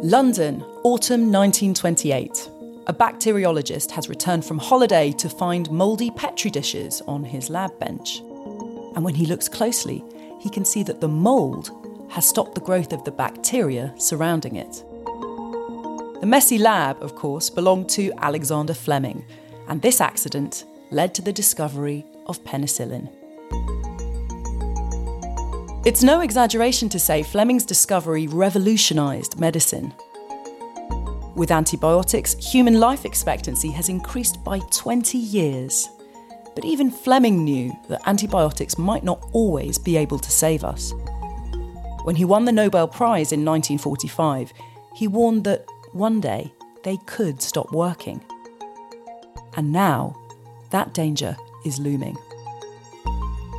London, autumn 1928. A bacteriologist has returned from holiday to find mouldy petri dishes on his lab bench. And when he looks closely, he can see that the mould has stopped the growth of the bacteria surrounding it. The messy lab, of course, belonged to Alexander Fleming, and this accident led to the discovery of penicillin. It's no exaggeration to say Fleming's discovery revolutionised medicine. With antibiotics, human life expectancy has increased by 20 years. But even Fleming knew that antibiotics might not always be able to save us. When he won the Nobel Prize in 1945, he warned that one day they could stop working. And now, that danger is looming.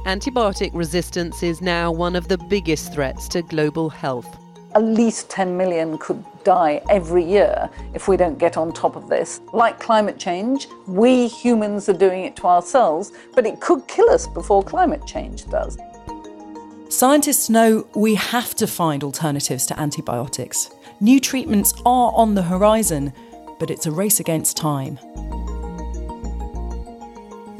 Antibiotic resistance is now one of the biggest threats to global health. At least 10 million could die every year if we don't get on top of this. Like climate change, we humans are doing it to ourselves, but it could kill us before climate change does. Scientists know we have to find alternatives to antibiotics. New treatments are on the horizon, but it's a race against time.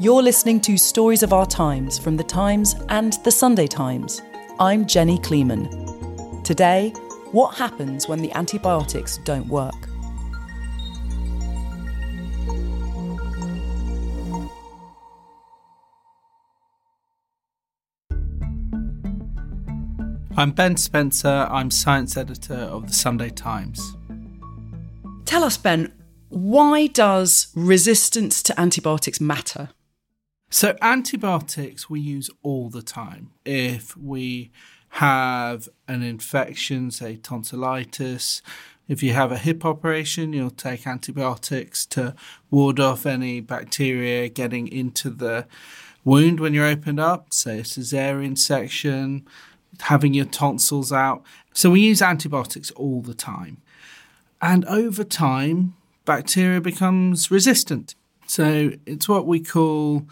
You're listening to Stories of Our Times from The Times and The Sunday Times. I'm Jenny Kleeman. Today, what happens when the antibiotics don't work? I'm Ben Spencer. I'm science editor of the Sunday Times. Tell us, Ben, why does resistance to antibiotics matter? So, antibiotics we use all the time. If we have an infection, say tonsillitis, if you have a hip operation, you'll take antibiotics to ward off any bacteria getting into the wound when you're opened up, say a cesarean section, having your tonsils out. So, we use antibiotics all the time. And over time, bacteria becomes resistant. So, it's what we call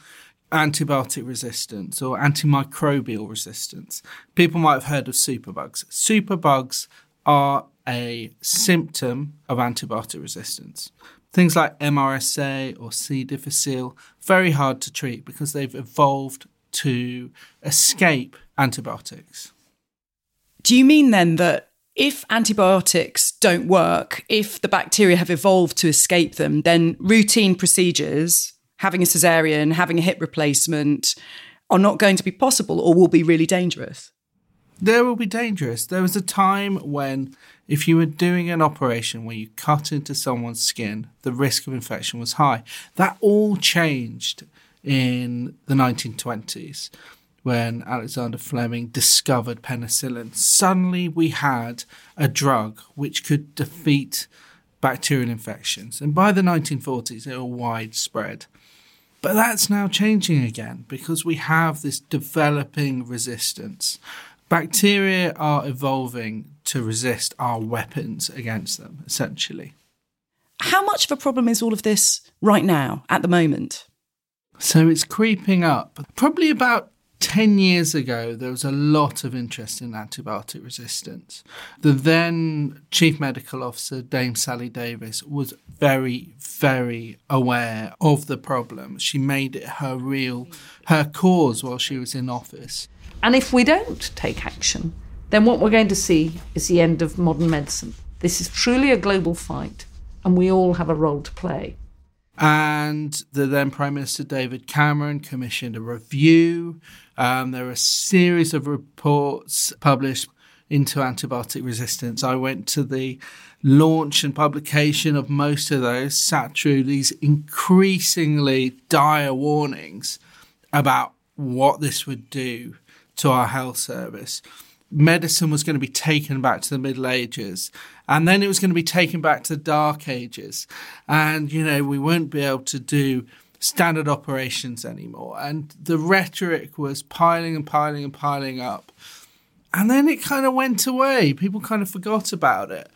antibiotic resistance or antimicrobial resistance. People might have heard of superbugs. Superbugs are a symptom of antibiotic resistance. Things like MRSA or C. difficile, very hard to treat because they've evolved to escape antibiotics. Do you mean then that if antibiotics don't work, if the bacteria have evolved to escape them, then routine procedures having a cesarean, having a hip replacement are not going to be possible or will be really dangerous? There will be dangerous. There was a time when, if you were doing an operation where you cut into someone's skin, the risk of infection was high. That all changed in the 1920s when Alexander Fleming discovered penicillin. Suddenly, we had a drug which could defeat bacterial infections. And by the 1940s, they were widespread. But that's now changing again because we have this developing resistance. Bacteria are evolving to resist our weapons against them, essentially. How much of a problem is all of this right now, at the moment? So it's creeping up. Probably about 10 years ago, there was a lot of interest in antibiotic resistance. The then Chief Medical Officer, Dame Sally Davies, was very, very aware of the problem. She made it her real, her cause while she was in office. And if we don't take action, then what we're going to see is the end of modern medicine. This is truly a global fight, and we all have a role to play. And the then Prime Minister David Cameron commissioned a review. Um, there are a series of reports published into antibiotic resistance. I went to the launch and publication of most of those, sat through these increasingly dire warnings about what this would do to our health service medicine was going to be taken back to the Middle Ages. And then it was going to be taken back to the Dark Ages. And, you know, we won't be able to do standard operations anymore. And the rhetoric was piling and piling and piling up. And then it kind of went away. People kind of forgot about it.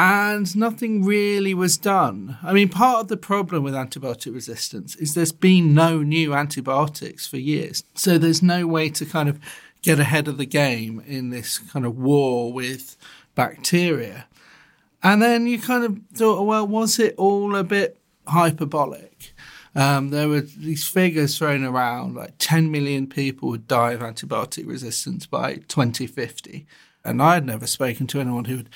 And nothing really was done. I mean, part of the problem with antibiotic resistance is there's been no new antibiotics for years. So there's no way to kind of get ahead of the game in this kind of war with bacteria. And then you kind of thought, well, was it all a bit hyperbolic? Um, there were these figures thrown around like 10 million people would die of antibiotic resistance by 2050. And I had never spoken to anyone who had,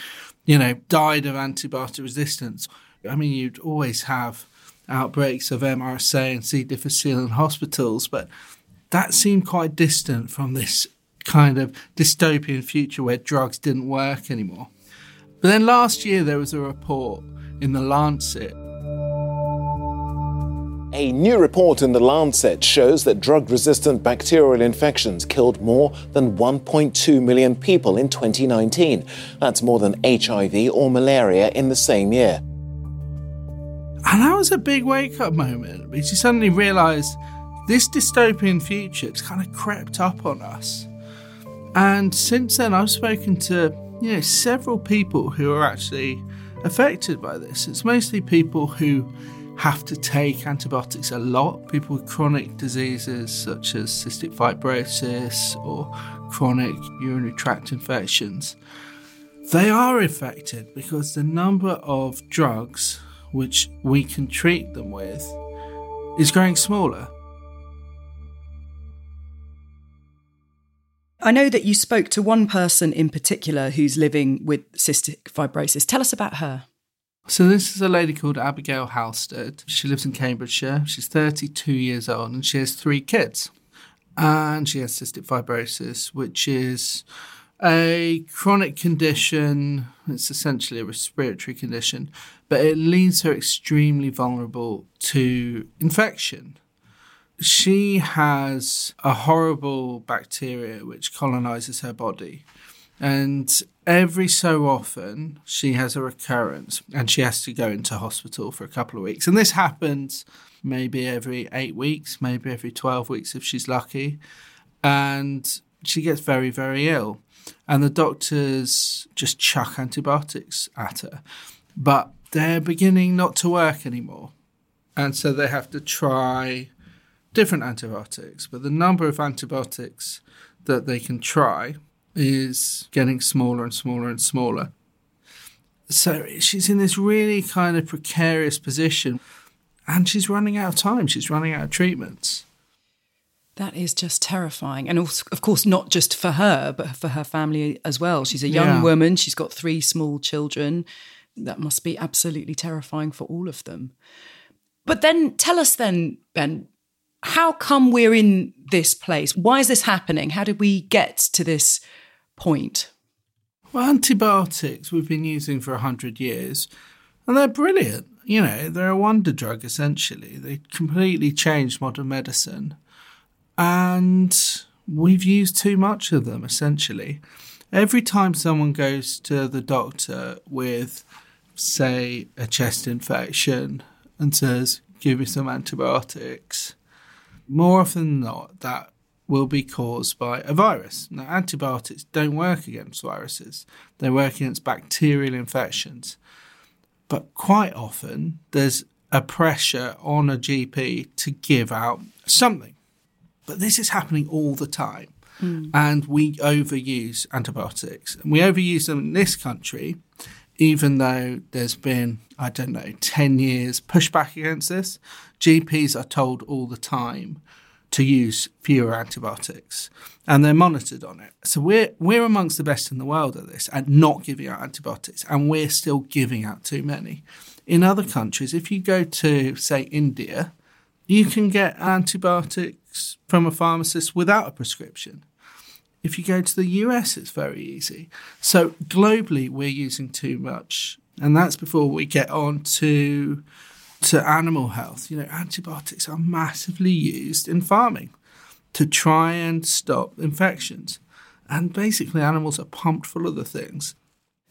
you know, died of antibiotic resistance. I mean, you'd always have outbreaks of MRSA and C. difficile in hospitals, but that seemed quite distant from this kind of dystopian future where drugs didn't work anymore. But then last year there was a report in the Lancet. A new report in the Lancet shows that drug resistant bacterial infections killed more than 1.2 million people in 2019. That's more than HIV or malaria in the same year. And that was a big wake up moment because you suddenly realise this dystopian future has kind of crept up on us. And since then, I've spoken to you know several people who are actually affected by this. It's mostly people who have to take antibiotics a lot. People with chronic diseases such as cystic fibrosis or chronic urinary tract infections. They are affected because the number of drugs which we can treat them with is growing smaller. I know that you spoke to one person in particular who's living with cystic fibrosis. Tell us about her. So, this is a lady called Abigail Halstead. She lives in Cambridgeshire. She's 32 years old and she has three kids. And she has cystic fibrosis, which is a chronic condition. It's essentially a respiratory condition, but it leaves her extremely vulnerable to infection she has a horrible bacteria which colonizes her body. And every so often, she has a recurrence and she has to go into hospital for a couple of weeks. And this happens maybe every eight weeks, maybe every 12 weeks if she's lucky. And she gets very, very ill. And the doctors just chuck antibiotics at her. But they're beginning not to work anymore. And so they have to try different antibiotics, but the number of antibiotics that they can try is getting smaller and smaller and smaller. So she's in this really kind of precarious position and she's running out of time. She's running out of treatments. That is just terrifying. And also, of course, not just for her, but for her family as well. She's a young yeah. woman, she's got three small children. That must be absolutely terrifying for all of them. But then tell us, then, Ben, how come we're in this place? Why is this happening? How did we get to this point? Well, antibiotics we've been using for 100 years, and they're brilliant. You know, they're a wonder drug essentially. They completely changed modern medicine. And we've used too much of them essentially. Every time someone goes to the doctor with, say, a chest infection and says, Give me some antibiotics, more often than not, that will be caused by a virus. Now, antibiotics don't work against viruses, they work against bacterial infections. But quite often, there's a pressure on a GP to give out something. But this is happening all the time. Mm. And we overuse antibiotics. And we overuse them in this country, even though there's been, I don't know, 10 years pushback against this. GPs are told all the time to use fewer antibiotics and they're monitored on it. So we're we're amongst the best in the world at this at not giving out antibiotics and we're still giving out too many. In other countries, if you go to say India, you can get antibiotics from a pharmacist without a prescription. If you go to the US, it's very easy. So globally, we're using too much. And that's before we get on to to animal health. You know, antibiotics are massively used in farming to try and stop infections. And basically, animals are pumped full of the things.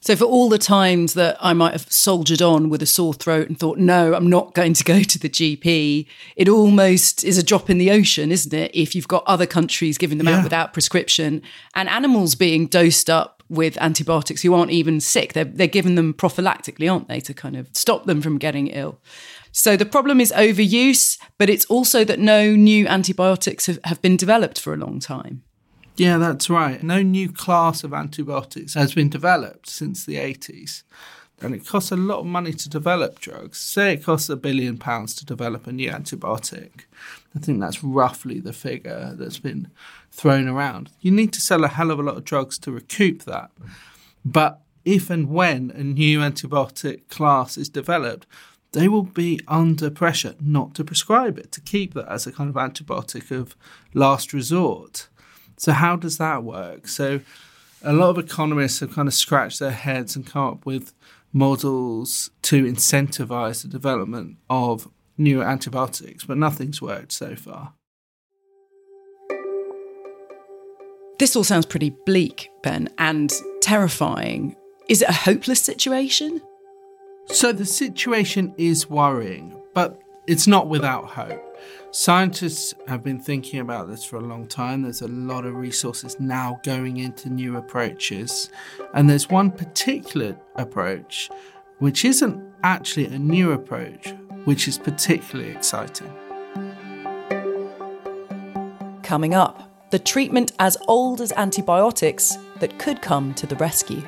So, for all the times that I might have soldiered on with a sore throat and thought, no, I'm not going to go to the GP, it almost is a drop in the ocean, isn't it? If you've got other countries giving them yeah. out without prescription and animals being dosed up with antibiotics who aren't even sick, they're, they're given them prophylactically, aren't they, to kind of stop them from getting ill. So the problem is overuse, but it's also that no new antibiotics have, have been developed for a long time. Yeah, that's right. No new class of antibiotics has been developed since the 80s. And it costs a lot of money to develop drugs. Say it costs a billion pounds to develop a new antibiotic. I think that's roughly the figure that's been thrown around. You need to sell a hell of a lot of drugs to recoup that. But if and when a new antibiotic class is developed, they will be under pressure not to prescribe it, to keep that as a kind of antibiotic of last resort. So, how does that work? So, a lot of economists have kind of scratched their heads and come up with models to incentivize the development of new antibiotics, but nothing's worked so far. This all sounds pretty bleak, Ben, and terrifying. Is it a hopeless situation? So the situation is worrying, but it's not without hope. Scientists have been thinking about this for a long time. There's a lot of resources now going into new approaches. And there's one particular approach which isn't actually a new approach, which is particularly exciting. Coming up, the treatment as old as antibiotics that could come to the rescue.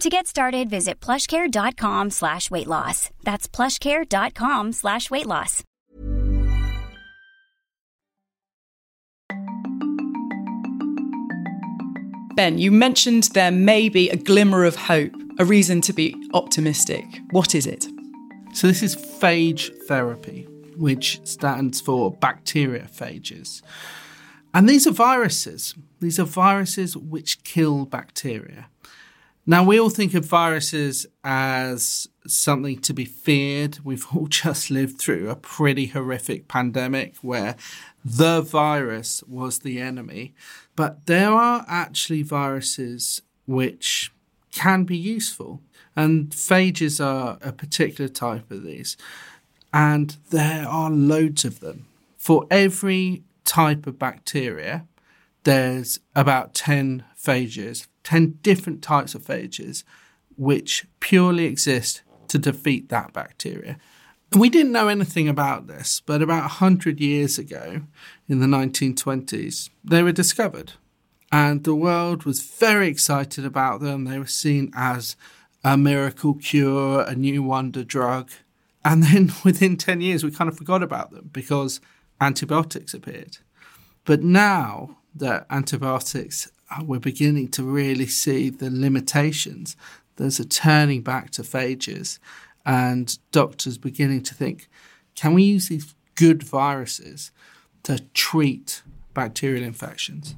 To get started, visit plushcare.com slash weight loss. That's plushcare.com slash weight loss. Ben, you mentioned there may be a glimmer of hope, a reason to be optimistic. What is it? So this is phage therapy, which stands for bacteriophages. And these are viruses. These are viruses which kill bacteria. Now, we all think of viruses as something to be feared. We've all just lived through a pretty horrific pandemic where the virus was the enemy. But there are actually viruses which can be useful. And phages are a particular type of these. And there are loads of them. for every type of bacteria, there's about 10 phages, 10 different types of phages, which purely exist to defeat that bacteria. We didn't know anything about this, but about 100 years ago, in the 1920s, they were discovered. And the world was very excited about them. They were seen as a miracle cure, a new wonder drug. And then within 10 years, we kind of forgot about them because antibiotics appeared. But now that antibiotics, Uh, we're beginning to really see the limitations. There's a turning back to phages and doctors beginning to think can we use these good viruses to treat bacterial infections?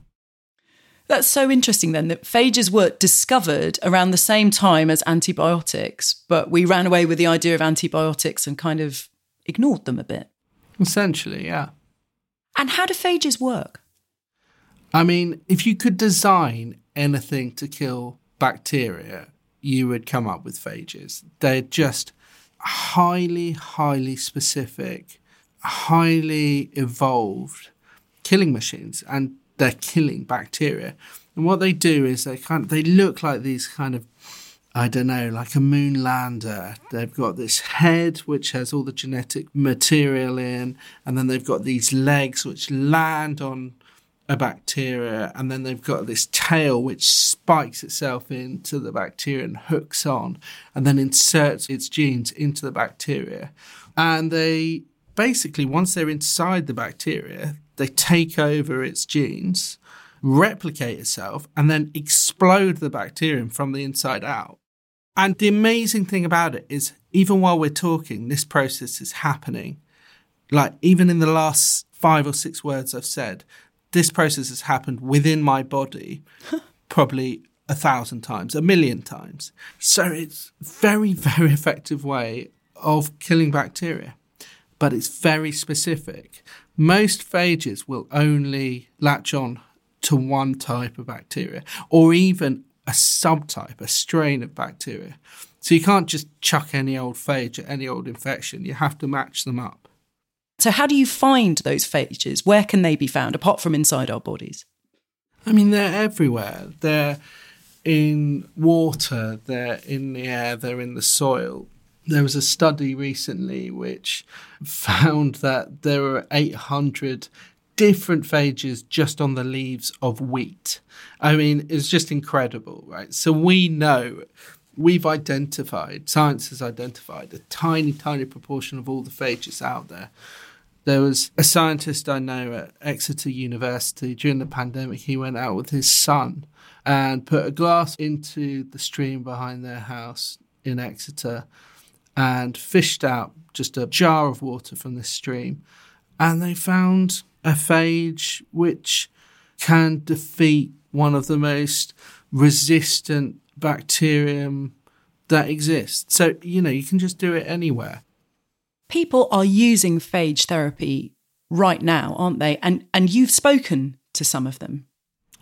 That's so interesting then that phages were discovered around the same time as antibiotics, but we ran away with the idea of antibiotics and kind of ignored them a bit. Essentially, yeah. And how do phages work? I mean, if you could design anything to kill bacteria, you would come up with phages. They're just highly, highly specific, highly evolved killing machines, and they're killing bacteria. And what they do is they kind of, they look like these kind of I don't know, like a moon lander. They've got this head which has all the genetic material in, and then they've got these legs which land on a bacteria, and then they've got this tail which spikes itself into the bacteria and hooks on, and then inserts its genes into the bacteria. And they basically, once they're inside the bacteria, they take over its genes, replicate itself, and then explode the bacterium from the inside out. And the amazing thing about it is, even while we're talking, this process is happening. Like, even in the last five or six words I've said, this process has happened within my body probably a thousand times, a million times. So it's very, very effective way of killing bacteria, but it's very specific. Most phages will only latch on to one type of bacteria or even a subtype, a strain of bacteria. So you can't just chuck any old phage at any old infection. You have to match them up. So, how do you find those phages? Where can they be found apart from inside our bodies? I mean, they're everywhere. They're in water, they're in the air, they're in the soil. There was a study recently which found that there are 800 different phages just on the leaves of wheat. I mean, it's just incredible, right? So we know we've identified, science has identified a tiny, tiny proportion of all the phages out there. There was a scientist I know at Exeter University during the pandemic. He went out with his son and put a glass into the stream behind their house in Exeter and fished out just a jar of water from this stream. And they found a phage which can defeat one of the most resistant bacterium that exists. So, you know, you can just do it anywhere people are using phage therapy right now, aren't they? And and you've spoken to some of them.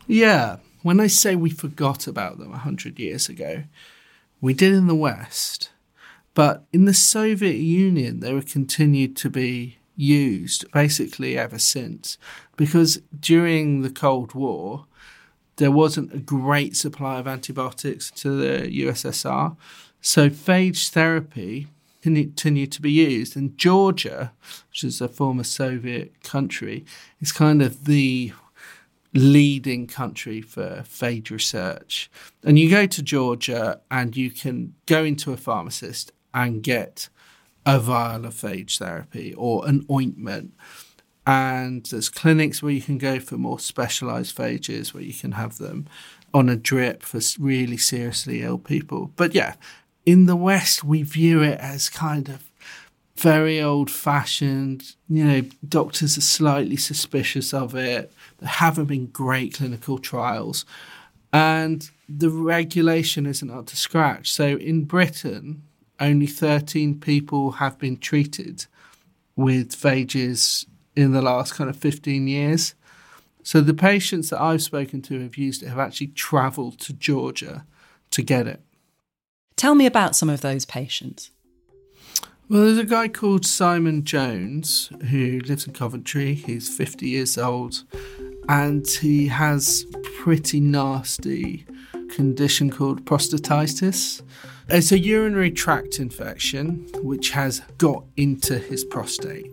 Yeah. When I say we forgot about them 100 years ago, we did in the West. But in the Soviet Union, they were continued to be used basically ever since. Because during the Cold War, there wasn't a great supply of antibiotics to the USSR. So phage therapy continue to be used. And Georgia, which is a former Soviet country, is kind of the leading country for phage research. And you go to Georgia and you can go into a pharmacist and get a vial of phage therapy or an ointment. And there's clinics where you can go for more specialized phages where you can have them on a drip for really seriously ill people. But yeah, in the West, we view it as kind of very old fashioned. You know, doctors are slightly suspicious of it. There haven't been great clinical trials. And the regulation isn't up to scratch. So in Britain, only 13 people have been treated with phages in the last kind of 15 years. So the patients that I've spoken to have used it have actually travelled to Georgia to get it. Tell me about some of those patients. Well, there's a guy called Simon Jones who lives in Coventry. He's 50 years old and he has pretty nasty condition called prostatitis. It's a urinary tract infection which has got into his prostate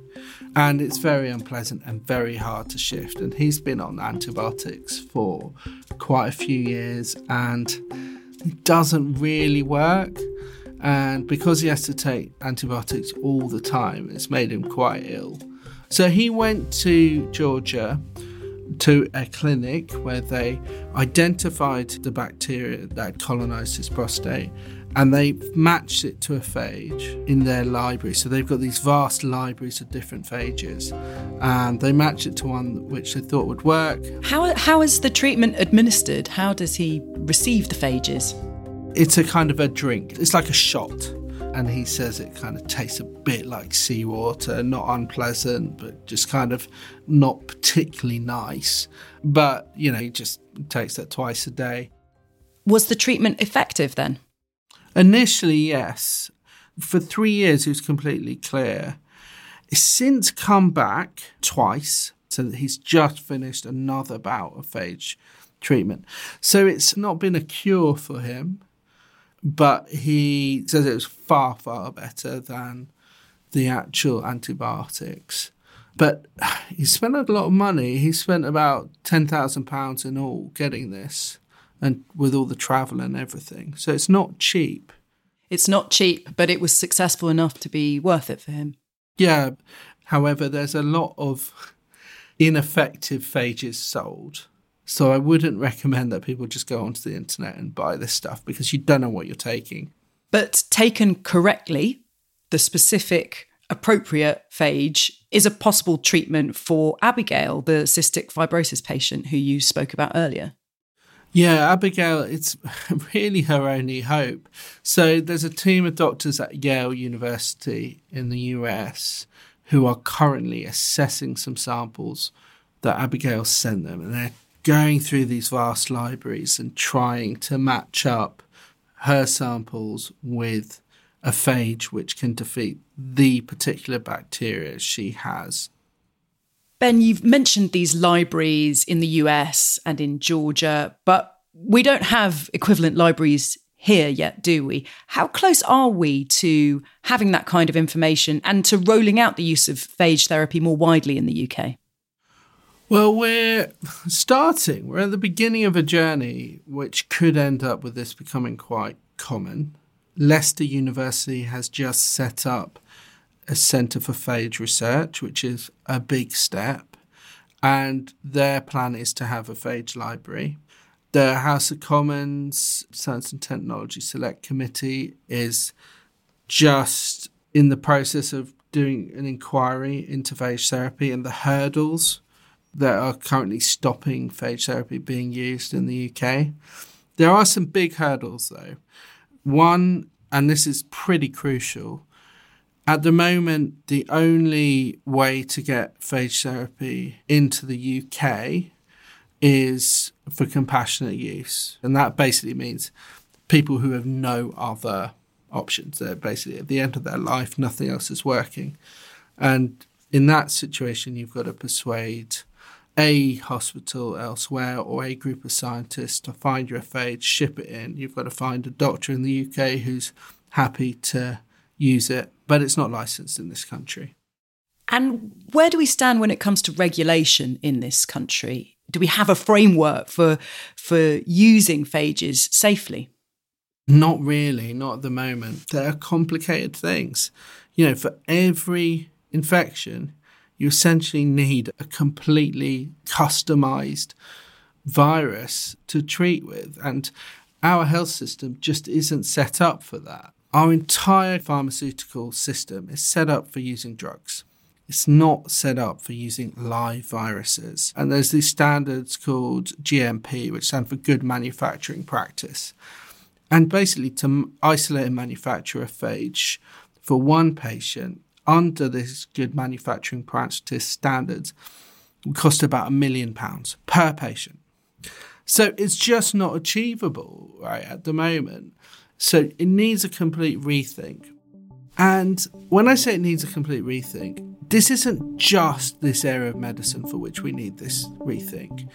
and it's very unpleasant and very hard to shift and he's been on antibiotics for quite a few years and doesn't really work and because he has to take antibiotics all the time, it's made him quite ill. So he went to Georgia to a clinic where they identified the bacteria that colonized his prostate and they matched it to a phage in their library. So they've got these vast libraries of different phages, and they match it to one which they thought would work. How, how is the treatment administered? How does he receive the phages? It's a kind of a drink. It's like a shot. And he says it kind of tastes a bit like seawater, not unpleasant, but just kind of not particularly nice. But, you know, he just takes that twice a day. Was the treatment effective then? Initially, yes. For three years, he was completely clear. He's since come back twice, so that he's just finished another bout of phage treatment. So it's not been a cure for him, but he says it was far, far better than the actual antibiotics. But he spent a lot of money. He spent about £10,000 in all getting this, and with all the travel and everything. So it's not cheap. It's not cheap, but it was successful enough to be worth it for him. Yeah. However, there's a lot of ineffective phages sold. So I wouldn't recommend that people just go onto the internet and buy this stuff because you don't know what you're taking. But taken correctly, the specific appropriate phage is a possible treatment for Abigail, the cystic fibrosis patient who you spoke about earlier. Yeah, Abigail, it's really her only hope. So there's a team of doctors at Yale University in the US who are currently assessing some samples that Abigail sent them, and they're going through these vast libraries and trying to match up her samples with a phage which can defeat the particular bacteria she has. Ben, you've mentioned these libraries in the US and in Georgia, but we don't have equivalent libraries here yet, do we? How close are we to having that kind of information and to rolling out the use of phage therapy more widely in the UK? Well, we're starting. We're at the beginning of a journey which could end up with this becoming quite common. Leicester University has just set up a Centre for Phage Research, which is a big step. And their plan is to have a phage library. The House of Commons Science and Technology Select Committee is just in the process of doing an inquiry into phage therapy and the hurdles that are currently stopping phage therapy being used in the UK. There are some big hurdles though. One, and this is pretty crucial, at the moment, the only way to get phage therapy into the UK is for compassionate use. And that basically means people who have no other options. They're basically at the end of their life, nothing else is working. And in that situation, you've got to persuade a hospital elsewhere or a group of scientists to find your phage, ship it in. You've got to find a doctor in the UK who's happy to use it, but it's not licensed in this country. And where do we stand when it comes to regulation in this country? Do we have a framework for for using phages safely? Not really, not at the moment. They're complicated things. You know, for every infection, you essentially need a completely customized virus to treat with. And our health system just isn't set up for that. Our entire pharmaceutical system is set up for using drugs. It's not set up for using live viruses. And there's these standards called GMP, which stand for Good Manufacturing Practice. And basically, to isolate and manufacture a phage for one patient under this good manufacturing practice standards would cost about a million pounds per patient. So it's just not achievable right at the moment. So it needs a complete rethink. And when I say it needs a complete rethink, this isn't just this area of medicine for which we need this rethink.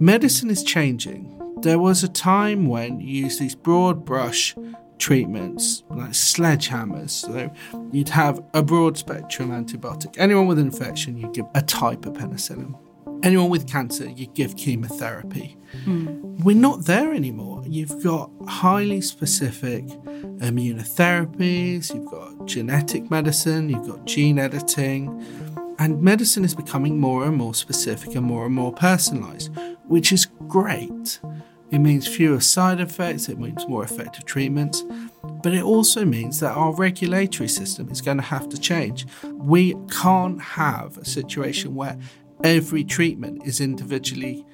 Medicine is changing. There was a time when you used these broad brush treatments like sledgehammers. So you'd have a broad spectrum antibiotic. Anyone with an infection, you'd give a type of penicillin. Anyone with cancer, you give chemotherapy. Mm. We're not there anymore. You've got highly specific immunotherapies, you've got genetic medicine, you've got gene editing, and medicine is becoming more and more specific and more and more personalized, which is great. It means fewer side effects, it means more effective treatments, but it also means that our regulatory system is going to have to change. We can't have a situation where every treatment is individually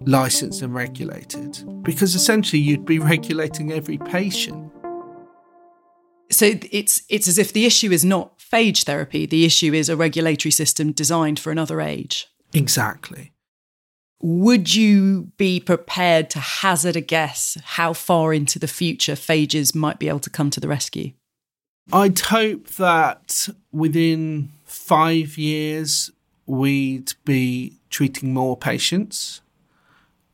licensed and regulated because essentially you'd be regulating every patient. So it's it's as if the issue is not phage therapy, the issue is a regulatory system designed for another age. Exactly. Would you be prepared to hazard a guess how far into the future phages might be able to come to the rescue? I'd hope that within five years we'd be treating more patients.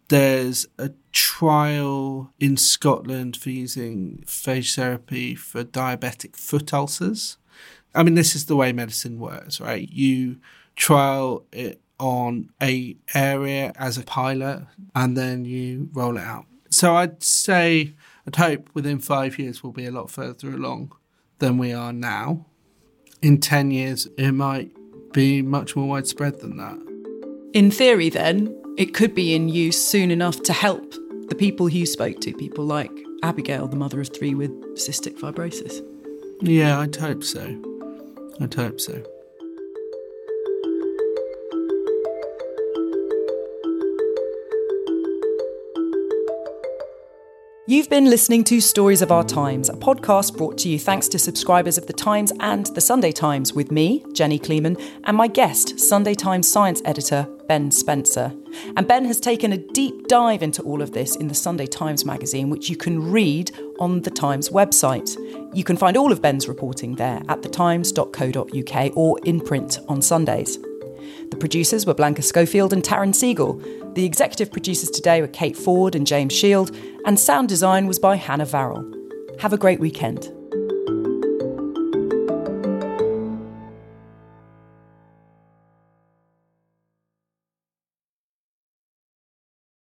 There's a trial in Scotland for using phage therapy for diabetic foot ulcers. I mean, this is the way medicine works, right? You trial it on a area as a pilot and then you roll it out. So I'd say, I'd hope within five years we'll be a lot further along than we are now. In 10 years, it might be much more widespread than that. In theory, then, it could be in use soon enough to help the people you spoke to, people like Abigail, the mother of three with cystic fibrosis. Yeah, I'd hope so. I'd hope so. You've been listening to Stories of Our Times, a podcast brought to you thanks to subscribers of The Times and The Sunday Times, with me, Jenny Kleeman, and my guest, Sunday Times science editor, Ben Spencer. And Ben has taken a deep dive into all of this in the Sunday Times magazine, which you can read on the Times website. You can find all of Ben's reporting there at thetimes.co.uk or in print on Sundays. The producers were Blanca Schofield and Taryn Siegel. The executive producers today were Kate Ford and James Shield, and sound design was by Hannah Varrell. Have a great weekend.